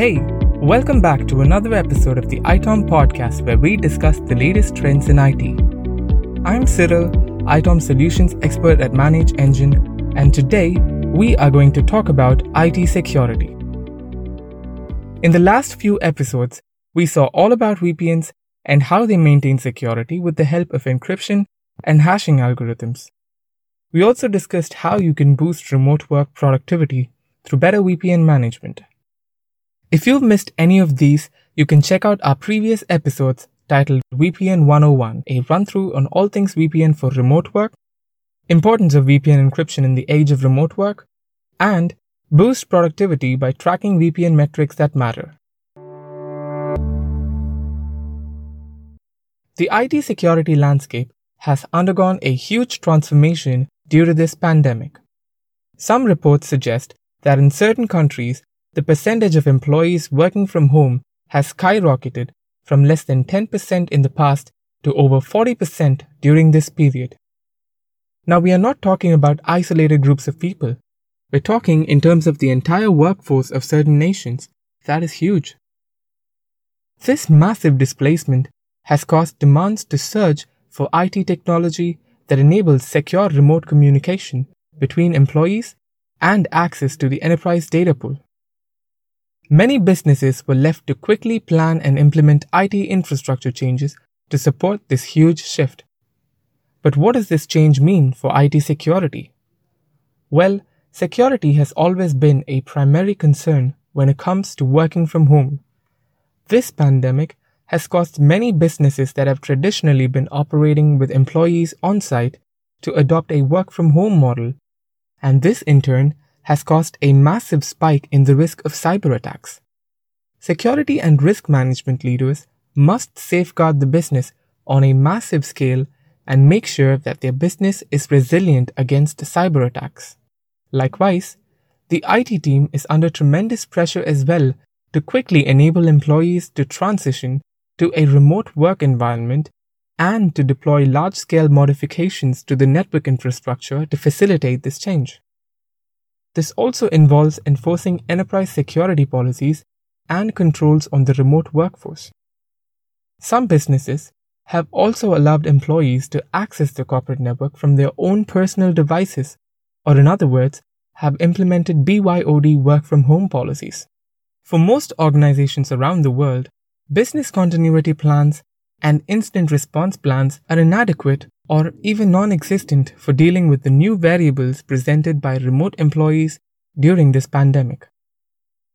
Hey, welcome back to another episode of the ITOM podcast where we discuss the latest trends in IT. I'm Cyril, ITOM solutions expert at ManageEngine, and today we are going to talk about IT security. In the last few episodes, we saw all about VPNs and how they maintain security with the help of encryption and hashing algorithms. We also discussed how you can boost remote work productivity through better VPN management. If you've missed any of these, you can check out our previous episodes titled VPN 101, a run through on all things VPN for remote work, importance of VPN encryption in the age of remote work, and boost productivity by tracking VPN metrics that matter. The IT security landscape has undergone a huge transformation due to this pandemic. Some reports suggest that in certain countries, the percentage of employees working from home has skyrocketed from less than 10% in the past to over 40% during this period. Now, we are not talking about isolated groups of people. We're talking in terms of the entire workforce of certain nations. That is huge. This massive displacement has caused demands to surge for IT technology that enables secure remote communication between employees and access to the enterprise data pool. Many businesses were left to quickly plan and implement IT infrastructure changes to support this huge shift. But what does this change mean for IT security? Well, security has always been a primary concern when it comes to working from home. This pandemic has caused many businesses that have traditionally been operating with employees on site to adopt a work from home model, and this in turn has caused a massive spike in the risk of cyber attacks. Security and risk management leaders must safeguard the business on a massive scale and make sure that their business is resilient against cyber attacks. Likewise, the IT team is under tremendous pressure as well to quickly enable employees to transition to a remote work environment and to deploy large scale modifications to the network infrastructure to facilitate this change. This also involves enforcing enterprise security policies and controls on the remote workforce. Some businesses have also allowed employees to access the corporate network from their own personal devices, or in other words, have implemented BYOD work from home policies. For most organizations around the world, business continuity plans and incident response plans are inadequate or even non existent for dealing with the new variables presented by remote employees during this pandemic.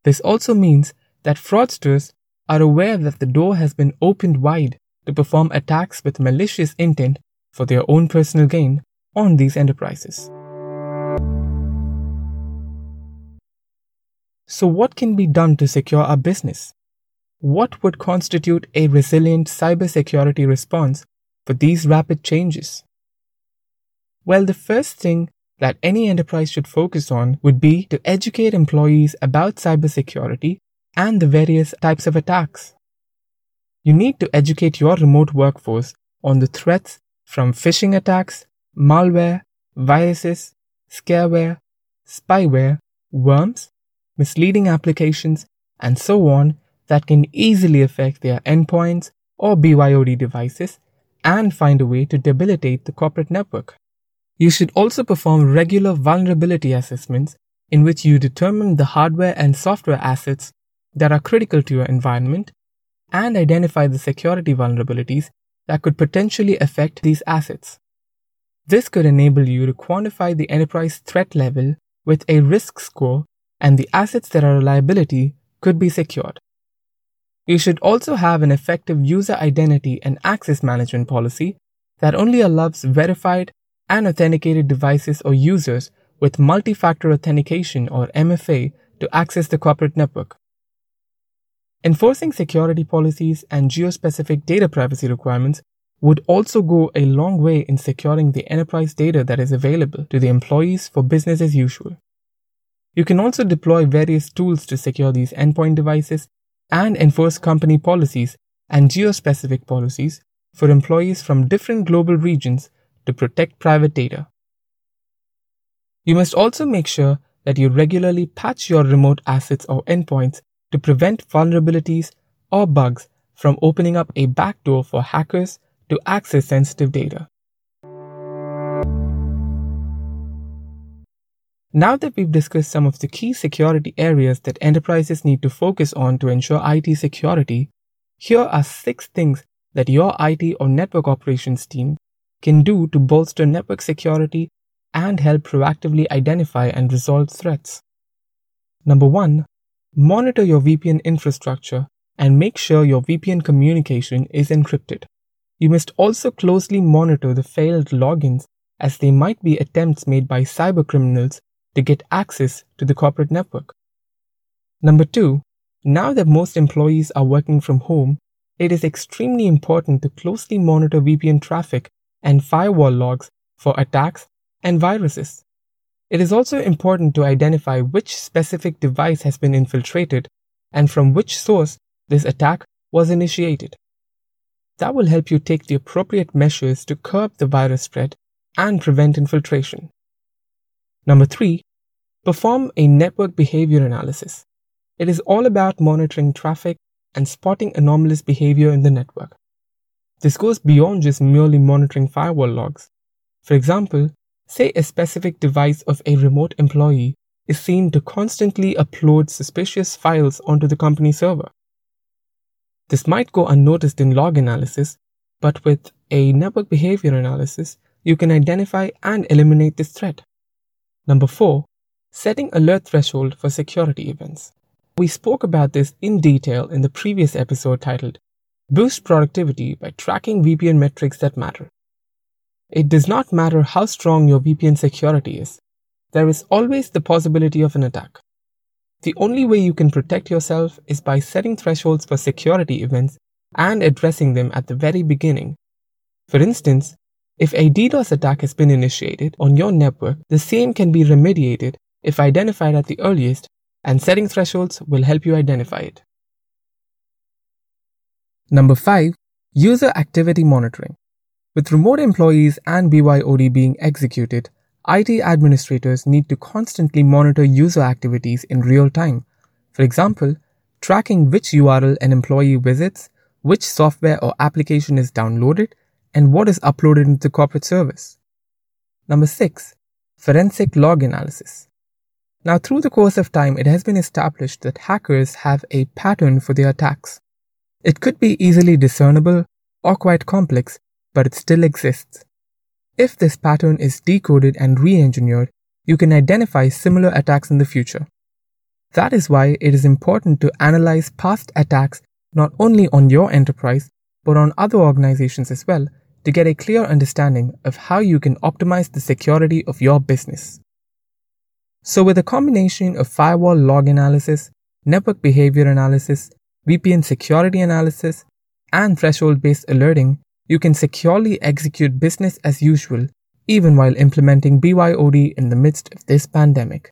This also means that fraudsters are aware that the door has been opened wide to perform attacks with malicious intent for their own personal gain on these enterprises. So, what can be done to secure our business? What would constitute a resilient cybersecurity response for these rapid changes? Well, the first thing that any enterprise should focus on would be to educate employees about cybersecurity and the various types of attacks. You need to educate your remote workforce on the threats from phishing attacks, malware, viruses, scareware, spyware, worms, misleading applications, and so on that can easily affect their endpoints or BYOD devices and find a way to debilitate the corporate network. You should also perform regular vulnerability assessments in which you determine the hardware and software assets that are critical to your environment and identify the security vulnerabilities that could potentially affect these assets. This could enable you to quantify the enterprise threat level with a risk score and the assets that are a liability could be secured. You should also have an effective user identity and access management policy that only allows verified and authenticated devices or users with multi-factor authentication or MFA to access the corporate network. Enforcing security policies and geospecific data privacy requirements would also go a long way in securing the enterprise data that is available to the employees for business as usual. You can also deploy various tools to secure these endpoint devices and enforce company policies and geospecific policies for employees from different global regions to protect private data. You must also make sure that you regularly patch your remote assets or endpoints to prevent vulnerabilities or bugs from opening up a backdoor for hackers to access sensitive data. Now that we've discussed some of the key security areas that enterprises need to focus on to ensure IT security, here are six things that your IT or network operations team can do to bolster network security and help proactively identify and resolve threats. Number one, monitor your VPN infrastructure and make sure your VPN communication is encrypted. You must also closely monitor the failed logins as they might be attempts made by cybercriminals to get access to the corporate network. Number two, now that most employees are working from home, it is extremely important to closely monitor VPN traffic and firewall logs for attacks and viruses. It is also important to identify which specific device has been infiltrated and from which source this attack was initiated. That will help you take the appropriate measures to curb the virus spread and prevent infiltration. Number three, perform a network behavior analysis. It is all about monitoring traffic and spotting anomalous behavior in the network. This goes beyond just merely monitoring firewall logs. For example, say a specific device of a remote employee is seen to constantly upload suspicious files onto the company server. This might go unnoticed in log analysis, but with a network behavior analysis, you can identify and eliminate this threat. Number four, setting alert threshold for security events. We spoke about this in detail in the previous episode titled Boost Productivity by Tracking VPN Metrics That Matter. It does not matter how strong your VPN security is, there is always the possibility of an attack. The only way you can protect yourself is by setting thresholds for security events and addressing them at the very beginning. For instance, if a DDoS attack has been initiated on your network, the same can be remediated if identified at the earliest, and setting thresholds will help you identify it. Number 5. User Activity Monitoring. With remote employees and BYOD being executed, IT administrators need to constantly monitor user activities in real time. For example, tracking which URL an employee visits, which software or application is downloaded, and what is uploaded into the corporate service. Number 6. Forensic log analysis. Now, through the course of time, it has been established that hackers have a pattern for their attacks. It could be easily discernible or quite complex, but it still exists. If this pattern is decoded and re engineered, you can identify similar attacks in the future. That is why it is important to analyze past attacks not only on your enterprise, but on other organizations as well to get a clear understanding of how you can optimize the security of your business. So with a combination of firewall log analysis, network behavior analysis, VPN security analysis, and threshold based alerting, you can securely execute business as usual even while implementing BYOD in the midst of this pandemic.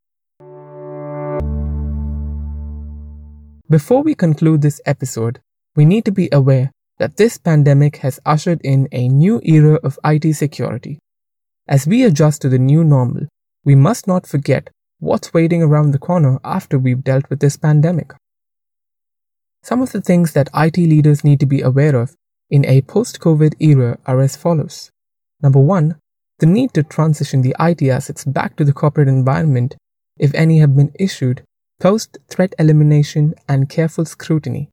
Before we conclude this episode, we need to be aware that this pandemic has ushered in a new era of IT security. As we adjust to the new normal, we must not forget what's waiting around the corner after we've dealt with this pandemic. Some of the things that IT leaders need to be aware of in a post COVID era are as follows. Number one, the need to transition the IT assets back to the corporate environment, if any have been issued, post threat elimination and careful scrutiny.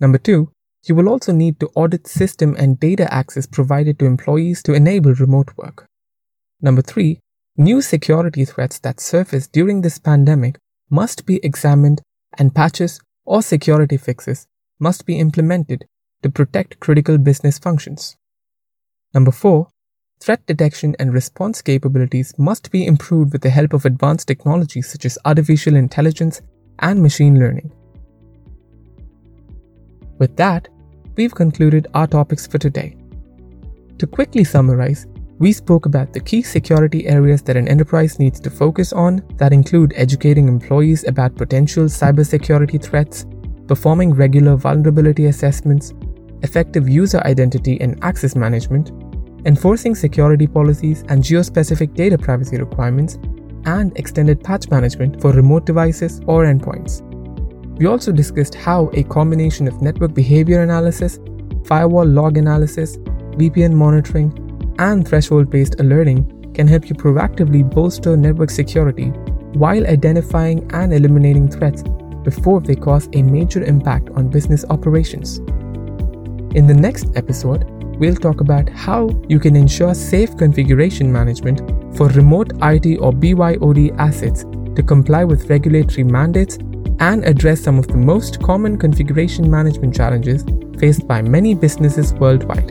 Number two, you will also need to audit system and data access provided to employees to enable remote work. Number three, new security threats that surface during this pandemic must be examined and patches or security fixes must be implemented to protect critical business functions. Number four, threat detection and response capabilities must be improved with the help of advanced technologies such as artificial intelligence and machine learning. With that, we've concluded our topics for today. To quickly summarize, we spoke about the key security areas that an enterprise needs to focus on that include educating employees about potential cybersecurity threats, performing regular vulnerability assessments, effective user identity and access management, enforcing security policies and geospecific data privacy requirements, and extended patch management for remote devices or endpoints. We also discussed how a combination of network behavior analysis, firewall log analysis, VPN monitoring, and threshold based alerting can help you proactively bolster network security while identifying and eliminating threats before they cause a major impact on business operations. In the next episode, we'll talk about how you can ensure safe configuration management for remote IT or BYOD assets to comply with regulatory mandates and address some of the most common configuration management challenges faced by many businesses worldwide.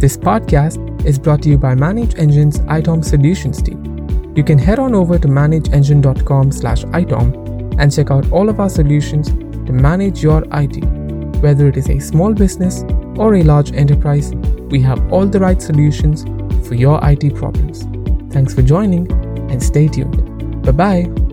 This podcast is brought to you by ManageEngine's ITOM Solutions team. You can head on over to manageengine.com slash ITOM and check out all of our solutions to manage your IT. Whether it is a small business or a large enterprise, we have all the right solutions for your IT problems. Thanks for joining and stay tuned. Bye bye.